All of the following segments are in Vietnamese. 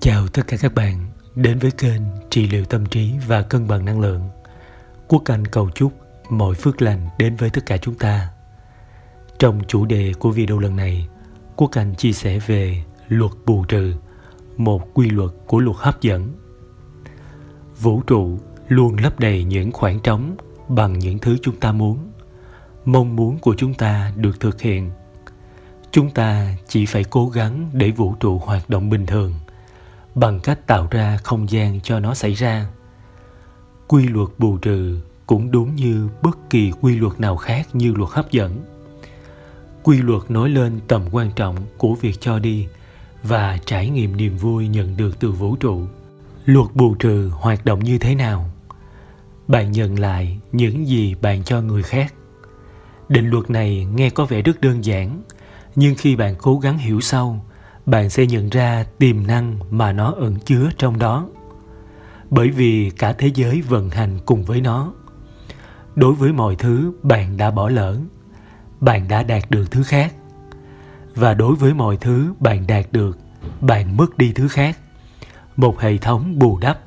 Chào tất cả các bạn đến với kênh trị liệu tâm trí và cân bằng năng lượng. Quốc Anh cầu chúc mọi phước lành đến với tất cả chúng ta. Trong chủ đề của video lần này, Quốc Anh chia sẻ về luật bù trừ, một quy luật của luật hấp dẫn. Vũ trụ luôn lấp đầy những khoảng trống bằng những thứ chúng ta muốn. Mong muốn của chúng ta được thực hiện. Chúng ta chỉ phải cố gắng để vũ trụ hoạt động bình thường – bằng cách tạo ra không gian cho nó xảy ra. Quy luật bù trừ cũng đúng như bất kỳ quy luật nào khác như luật hấp dẫn. Quy luật nói lên tầm quan trọng của việc cho đi và trải nghiệm niềm vui nhận được từ vũ trụ. Luật bù trừ hoạt động như thế nào? Bạn nhận lại những gì bạn cho người khác. Định luật này nghe có vẻ rất đơn giản, nhưng khi bạn cố gắng hiểu sâu bạn sẽ nhận ra tiềm năng mà nó ẩn chứa trong đó. Bởi vì cả thế giới vận hành cùng với nó. Đối với mọi thứ, bạn đã bỏ lỡ. Bạn đã đạt được thứ khác. Và đối với mọi thứ bạn đạt được, bạn mất đi thứ khác. Một hệ thống bù đắp.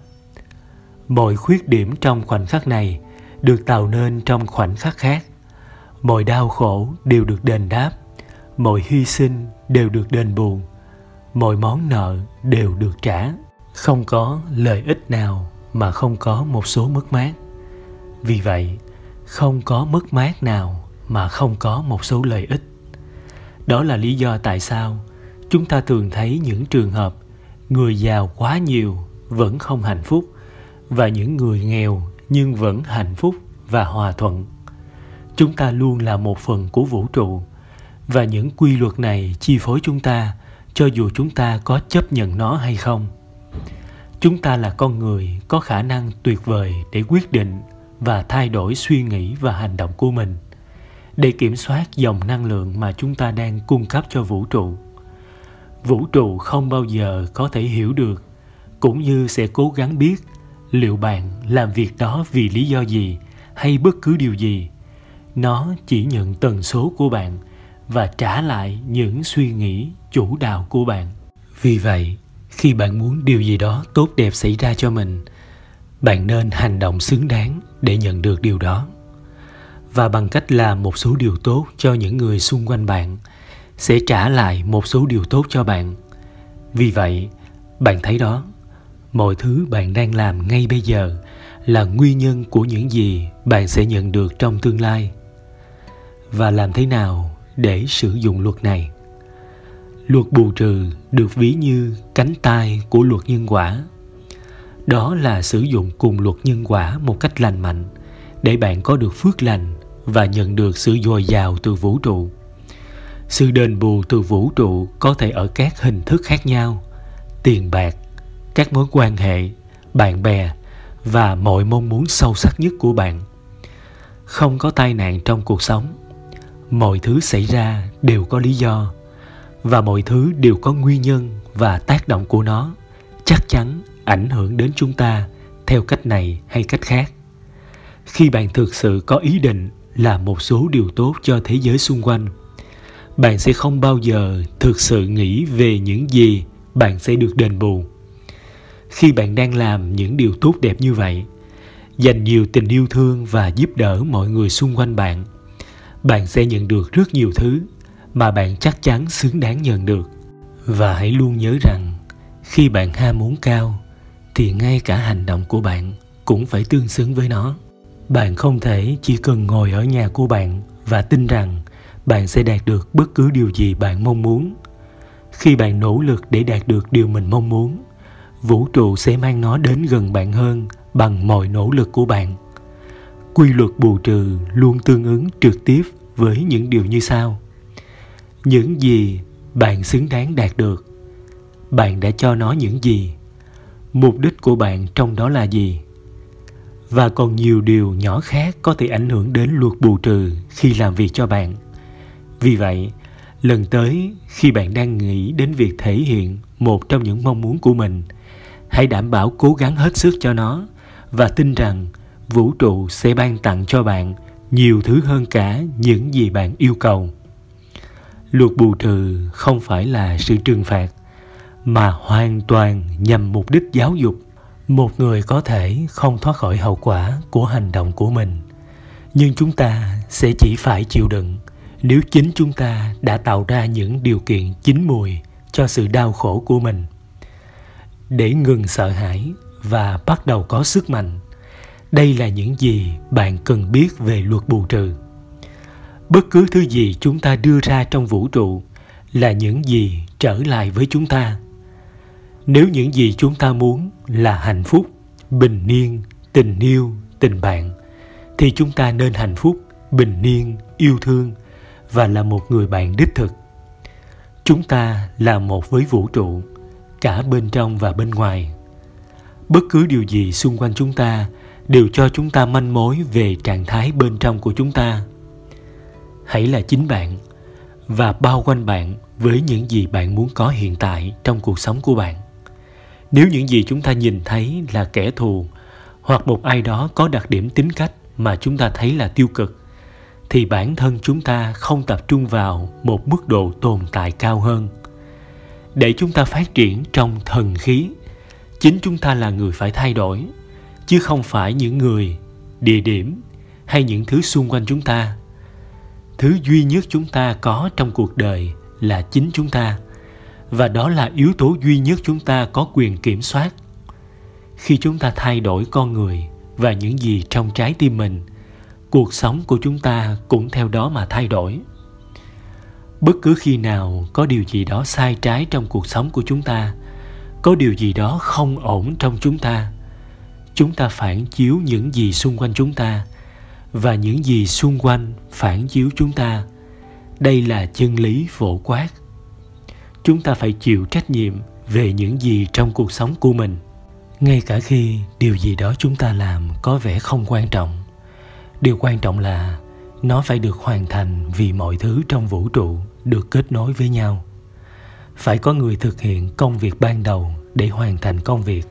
Mọi khuyết điểm trong khoảnh khắc này được tạo nên trong khoảnh khắc khác. Mọi đau khổ đều được đền đáp. Mọi hy sinh đều được đền bù mọi món nợ đều được trả. Không có lợi ích nào mà không có một số mất mát. Vì vậy, không có mất mát nào mà không có một số lợi ích. Đó là lý do tại sao chúng ta thường thấy những trường hợp người giàu quá nhiều vẫn không hạnh phúc và những người nghèo nhưng vẫn hạnh phúc và hòa thuận. Chúng ta luôn là một phần của vũ trụ và những quy luật này chi phối chúng ta cho dù chúng ta có chấp nhận nó hay không, chúng ta là con người có khả năng tuyệt vời để quyết định và thay đổi suy nghĩ và hành động của mình, để kiểm soát dòng năng lượng mà chúng ta đang cung cấp cho vũ trụ. Vũ trụ không bao giờ có thể hiểu được, cũng như sẽ cố gắng biết liệu bạn làm việc đó vì lý do gì hay bất cứ điều gì. Nó chỉ nhận tần số của bạn và trả lại những suy nghĩ chủ đạo của bạn. Vì vậy, khi bạn muốn điều gì đó tốt đẹp xảy ra cho mình, bạn nên hành động xứng đáng để nhận được điều đó. Và bằng cách làm một số điều tốt cho những người xung quanh bạn, sẽ trả lại một số điều tốt cho bạn. Vì vậy, bạn thấy đó, mọi thứ bạn đang làm ngay bây giờ là nguyên nhân của những gì bạn sẽ nhận được trong tương lai. Và làm thế nào để sử dụng luật này. Luật bù trừ được ví như cánh tay của luật nhân quả. Đó là sử dụng cùng luật nhân quả một cách lành mạnh để bạn có được phước lành và nhận được sự dồi dào từ vũ trụ. Sự đền bù từ vũ trụ có thể ở các hình thức khác nhau tiền bạc, các mối quan hệ, bạn bè và mọi mong muốn sâu sắc nhất của bạn. Không có tai nạn trong cuộc sống mọi thứ xảy ra đều có lý do, và mọi thứ đều có nguyên nhân và tác động của nó. Chắc chắn ảnh hưởng đến chúng ta theo cách này hay cách khác. Khi bạn thực sự có ý định làm một số điều tốt cho thế giới xung quanh, bạn sẽ không bao giờ thực sự nghĩ về những gì bạn sẽ được đền bù. Khi bạn đang làm những điều tốt đẹp như vậy, dành nhiều tình yêu thương và giúp đỡ mọi người xung quanh bạn bạn sẽ nhận được rất nhiều thứ mà bạn chắc chắn xứng đáng nhận được. Và hãy luôn nhớ rằng, khi bạn ham muốn cao, thì ngay cả hành động của bạn cũng phải tương xứng với nó. Bạn không thể chỉ cần ngồi ở nhà của bạn và tin rằng bạn sẽ đạt được bất cứ điều gì bạn mong muốn. Khi bạn nỗ lực để đạt được điều mình mong muốn, vũ trụ sẽ mang nó đến gần bạn hơn bằng mọi nỗ lực của bạn. Quy luật bù trừ luôn tương ứng trực tiếp với những điều như sau. Những gì bạn xứng đáng đạt được, bạn đã cho nó những gì? Mục đích của bạn trong đó là gì? Và còn nhiều điều nhỏ khác có thể ảnh hưởng đến luật bù trừ khi làm việc cho bạn. Vì vậy, lần tới khi bạn đang nghĩ đến việc thể hiện một trong những mong muốn của mình, hãy đảm bảo cố gắng hết sức cho nó và tin rằng vũ trụ sẽ ban tặng cho bạn nhiều thứ hơn cả những gì bạn yêu cầu. Luật bù trừ không phải là sự trừng phạt, mà hoàn toàn nhằm mục đích giáo dục. Một người có thể không thoát khỏi hậu quả của hành động của mình, nhưng chúng ta sẽ chỉ phải chịu đựng nếu chính chúng ta đã tạo ra những điều kiện chín mùi cho sự đau khổ của mình. Để ngừng sợ hãi và bắt đầu có sức mạnh đây là những gì bạn cần biết về luật bù trừ. Bất cứ thứ gì chúng ta đưa ra trong vũ trụ là những gì trở lại với chúng ta. Nếu những gì chúng ta muốn là hạnh phúc, bình yên tình yêu, tình bạn, thì chúng ta nên hạnh phúc, bình yên yêu thương và là một người bạn đích thực. Chúng ta là một với vũ trụ, cả bên trong và bên ngoài. Bất cứ điều gì xung quanh chúng ta đều cho chúng ta manh mối về trạng thái bên trong của chúng ta. Hãy là chính bạn và bao quanh bạn với những gì bạn muốn có hiện tại trong cuộc sống của bạn. Nếu những gì chúng ta nhìn thấy là kẻ thù hoặc một ai đó có đặc điểm tính cách mà chúng ta thấy là tiêu cực, thì bản thân chúng ta không tập trung vào một mức độ tồn tại cao hơn. Để chúng ta phát triển trong thần khí, chính chúng ta là người phải thay đổi chứ không phải những người, địa điểm hay những thứ xung quanh chúng ta. Thứ duy nhất chúng ta có trong cuộc đời là chính chúng ta, và đó là yếu tố duy nhất chúng ta có quyền kiểm soát. Khi chúng ta thay đổi con người và những gì trong trái tim mình, cuộc sống của chúng ta cũng theo đó mà thay đổi. Bất cứ khi nào có điều gì đó sai trái trong cuộc sống của chúng ta, có điều gì đó không ổn trong chúng ta chúng ta phản chiếu những gì xung quanh chúng ta, và những gì xung quanh phản chiếu chúng ta. Đây là chân lý phổ quát. Chúng ta phải chịu trách nhiệm về những gì trong cuộc sống của mình. Ngay cả khi điều gì đó chúng ta làm có vẻ không quan trọng, điều quan trọng là nó phải được hoàn thành vì mọi thứ trong vũ trụ được kết nối với nhau. Phải có người thực hiện công việc ban đầu để hoàn thành công việc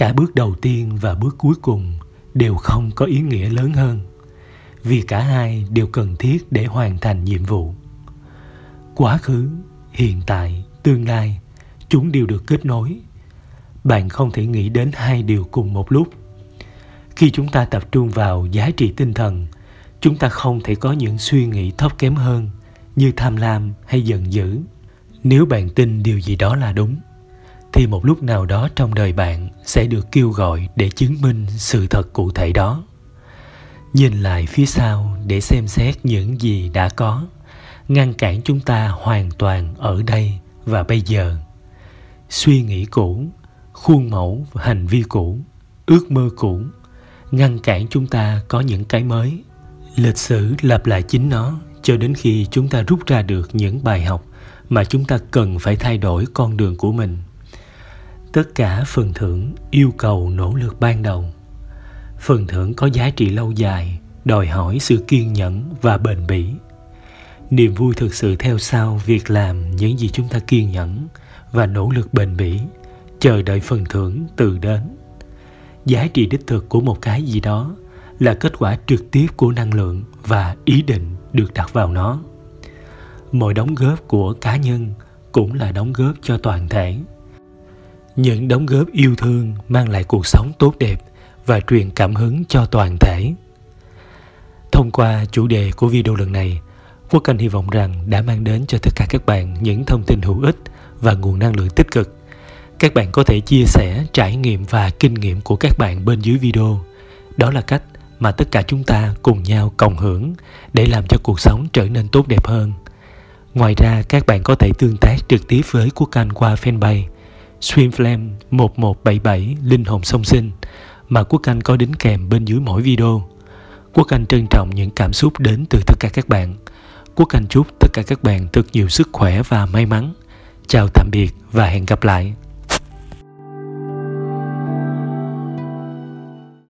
cả bước đầu tiên và bước cuối cùng đều không có ý nghĩa lớn hơn, vì cả hai đều cần thiết để hoàn thành nhiệm vụ. Quá khứ, hiện tại, tương lai, chúng đều được kết nối. Bạn không thể nghĩ đến hai điều cùng một lúc. Khi chúng ta tập trung vào giá trị tinh thần, chúng ta không thể có những suy nghĩ thấp kém hơn như tham lam hay giận dữ. Nếu bạn tin điều gì đó là đúng, thì một lúc nào đó trong đời bạn sẽ được kêu gọi để chứng minh sự thật cụ thể đó. Nhìn lại phía sau để xem xét những gì đã có, ngăn cản chúng ta hoàn toàn ở đây và bây giờ. Suy nghĩ cũ, khuôn mẫu hành vi cũ, ước mơ cũ, ngăn cản chúng ta có những cái mới. Lịch sử lặp lại chính nó cho đến khi chúng ta rút ra được những bài học mà chúng ta cần phải thay đổi con đường của mình tất cả phần thưởng yêu cầu nỗ lực ban đầu. Phần thưởng có giá trị lâu dài, đòi hỏi sự kiên nhẫn và bền bỉ. Niềm vui thực sự theo sau việc làm những gì chúng ta kiên nhẫn và nỗ lực bền bỉ, chờ đợi phần thưởng từ đến. Giá trị đích thực của một cái gì đó là kết quả trực tiếp của năng lượng và ý định được đặt vào nó. Mọi đóng góp của cá nhân cũng là đóng góp cho toàn thể những đóng góp yêu thương mang lại cuộc sống tốt đẹp và truyền cảm hứng cho toàn thể. Thông qua chủ đề của video lần này, quốc anh hy vọng rằng đã mang đến cho tất cả các bạn những thông tin hữu ích và nguồn năng lượng tích cực. Các bạn có thể chia sẻ trải nghiệm và kinh nghiệm của các bạn bên dưới video. Đó là cách mà tất cả chúng ta cùng nhau cộng hưởng để làm cho cuộc sống trở nên tốt đẹp hơn. Ngoài ra, các bạn có thể tương tác trực tiếp với quốc anh qua fanpage. Swimflame 1177 Linh hồn song sinh, mà Quốc Anh có đính kèm bên dưới mỗi video. Quốc Anh trân trọng những cảm xúc đến từ tất cả các bạn. Quốc Anh chúc tất cả các bạn thật nhiều sức khỏe và may mắn. Chào tạm biệt và hẹn gặp lại.